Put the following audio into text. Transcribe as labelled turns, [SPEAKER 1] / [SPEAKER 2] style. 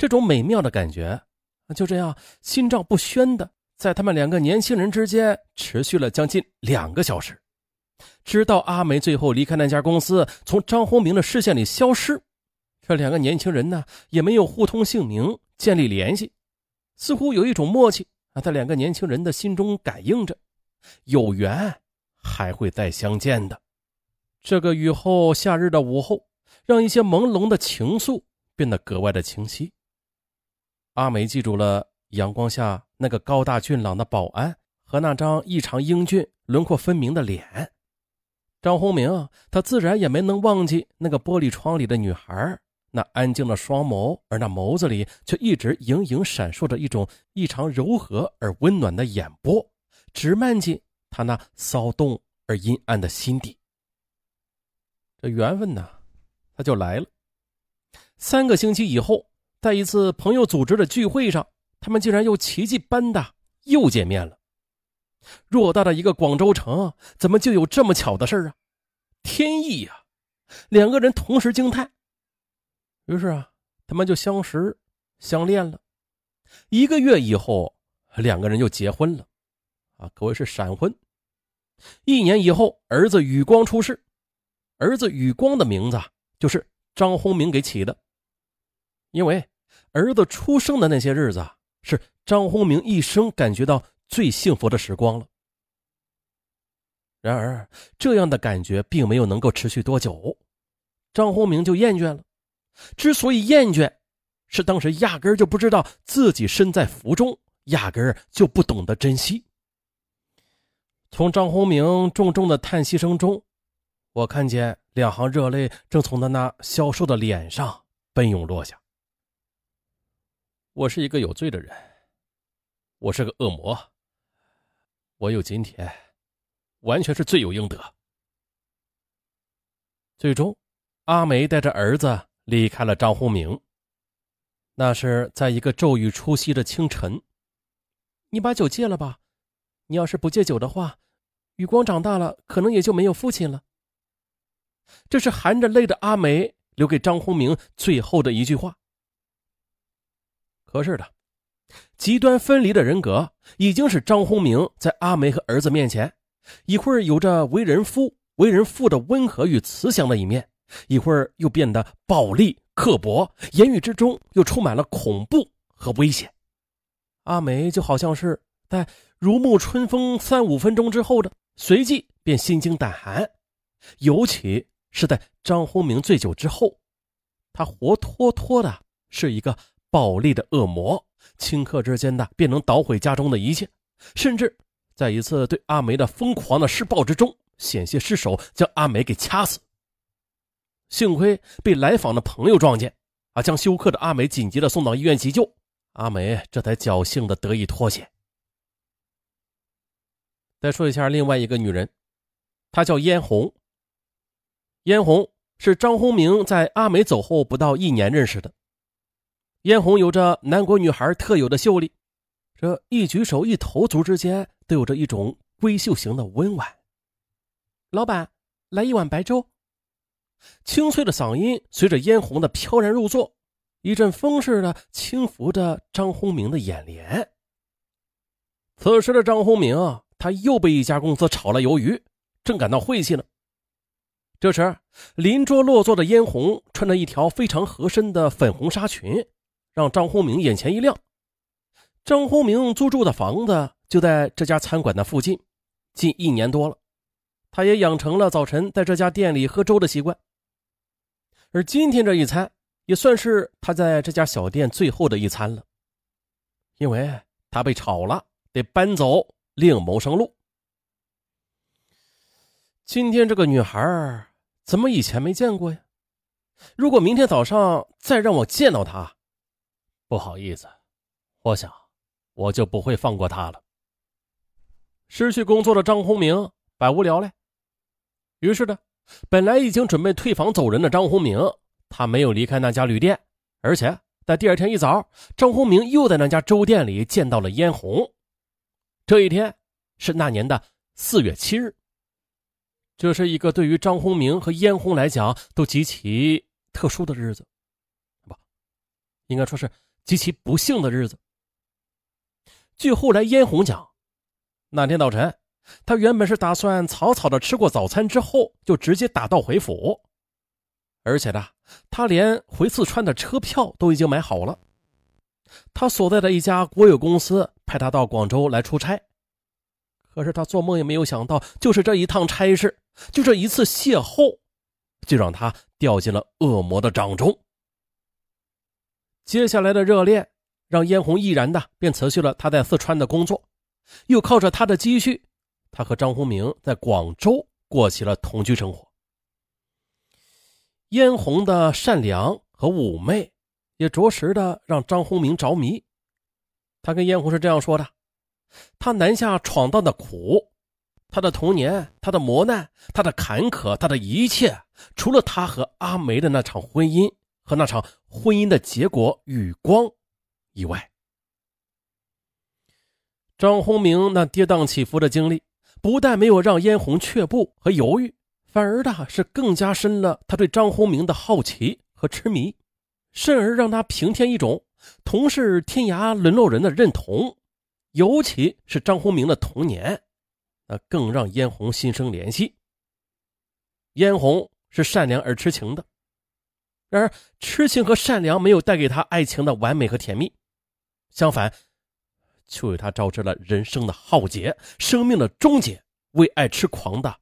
[SPEAKER 1] 这种美妙的感觉，就这样心照不宣的在他们两个年轻人之间持续了将近两个小时，直到阿梅最后离开那家公司，从张宏明的视线里消失。这两个年轻人呢，也没有互通姓名，建立联系，似乎有一种默契啊，在两个年轻人的心中感应着，有缘还会再相见的。这个雨后夏日的午后，让一些朦胧的情愫变得格外的清晰。阿梅记住了阳光下那个高大俊朗的保安和那张异常英俊、轮廓分明的脸。张宏明，他自然也没能忘记那个玻璃窗里的女孩。那安静的双眸，而那眸子里却一直隐隐闪烁着一种异常柔和而温暖的眼波，直漫进他那骚动而阴暗的心底。这缘分呢，他就来了。三个星期以后，在一次朋友组织的聚会上，他们竟然又奇迹般的又见面了。偌大的一个广州城，怎么就有这么巧的事啊？天意呀！两个人同时惊叹。于是啊，他们就相识、相恋了。一个月以后，两个人就结婚了，啊，可谓是闪婚。一年以后，儿子宇光出世，儿子宇光的名字就是张宏明给起的，因为儿子出生的那些日子是张宏明一生感觉到最幸福的时光了。然而，这样的感觉并没有能够持续多久，张宏明就厌倦了。之所以厌倦，是当时压根就不知道自己身在福中，压根就不懂得珍惜。从张宏明重重的叹息声中，我看见两行热泪正从他那消瘦的脸上奔涌落下。我是一个有罪的人，我是个恶魔，我有今天，完全是罪有应得。最终，阿梅带着儿子。离开了张宏明。那是在一个骤雨初息的清晨。你把酒戒了吧，你要是不戒酒的话，雨光长大了可能也就没有父亲了。这是含着泪的阿梅留给张宏明最后的一句话。合适的，极端分离的人格已经是张宏明在阿梅和儿子面前，一会儿有着为人夫、为人父的温和与慈祥的一面。一会儿又变得暴力刻薄，言语之中又充满了恐怖和危险。阿梅就好像是在如沐春风三五分钟之后的，随即便心惊胆寒。尤其是在张宏明醉酒之后，他活脱脱的是一个暴力的恶魔，顷刻之间的便能捣毁家中的一切，甚至在一次对阿梅的疯狂的施暴之中，险些失手将阿梅给掐死。幸亏被来访的朋友撞见，啊，将休克的阿梅紧急的送到医院急救，阿梅这才侥幸的得以脱险。再说一下另外一个女人，她叫嫣红。嫣红是张宏明在阿梅走后不到一年认识的。嫣红有着南国女孩特有的秀丽，这一举手一投足之间都有着一种闺秀型的温婉。老板，来一碗白粥。清脆的嗓音随着嫣红的飘然入座，一阵风似的轻拂着张宏明的眼帘。此时的张宏明，他又被一家公司炒了鱿鱼，正感到晦气呢。这时，邻桌落座的嫣红穿着一条非常合身的粉红纱裙，让张宏明眼前一亮。张宏明租住的房子就在这家餐馆的附近，近一年多了，他也养成了早晨在这家店里喝粥的习惯。而今天这一餐也算是他在这家小店最后的一餐了，因为他被炒了，得搬走另谋生路。今天这个女孩怎么以前没见过呀？如果明天早上再让我见到她，不好意思，我想我就不会放过他了。失去工作的张宏明百无聊赖，于是呢。本来已经准备退房走人的张宏明，他没有离开那家旅店，而且在第二天一早，张宏明又在那家粥店里见到了嫣红。这一天是那年的四月七日，这是一个对于张宏明和嫣红来讲都极其特殊的日子，不，应该说是极其不幸的日子。据后来嫣红讲，那天早晨，他原本是打算草草的吃过早餐之后就直接打道回府，而且呢，他连回四川的车票都已经买好了。他所在的一家国有公司派他到广州来出差，可是他做梦也没有想到，就是这一趟差事，就这一次邂逅，就让他掉进了恶魔的掌中。接下来的热恋让嫣红毅然的便辞去了他在四川的工作，又靠着他的积蓄，他和张宏明在广州过起了同居生活。嫣红的善良和妩媚。也着实的让张宏明着迷。他跟嫣红是这样说的：“他南下闯荡的苦，他的童年，他的磨难，他的坎坷，他的一切，除了他和阿梅的那场婚姻和那场婚姻的结果与光以外，张宏明那跌宕起伏的经历，不但没有让嫣红却步和犹豫，反而的是更加深了他对张宏明的好奇和痴迷。”甚而让他平添一种同是天涯沦落人的认同，尤其是张宏明的童年，那更让嫣红心生怜惜。嫣红是善良而痴情的，然而痴情和善良没有带给他爱情的完美和甜蜜，相反，却为他招致了人生的浩劫、生命的终结、为爱痴狂的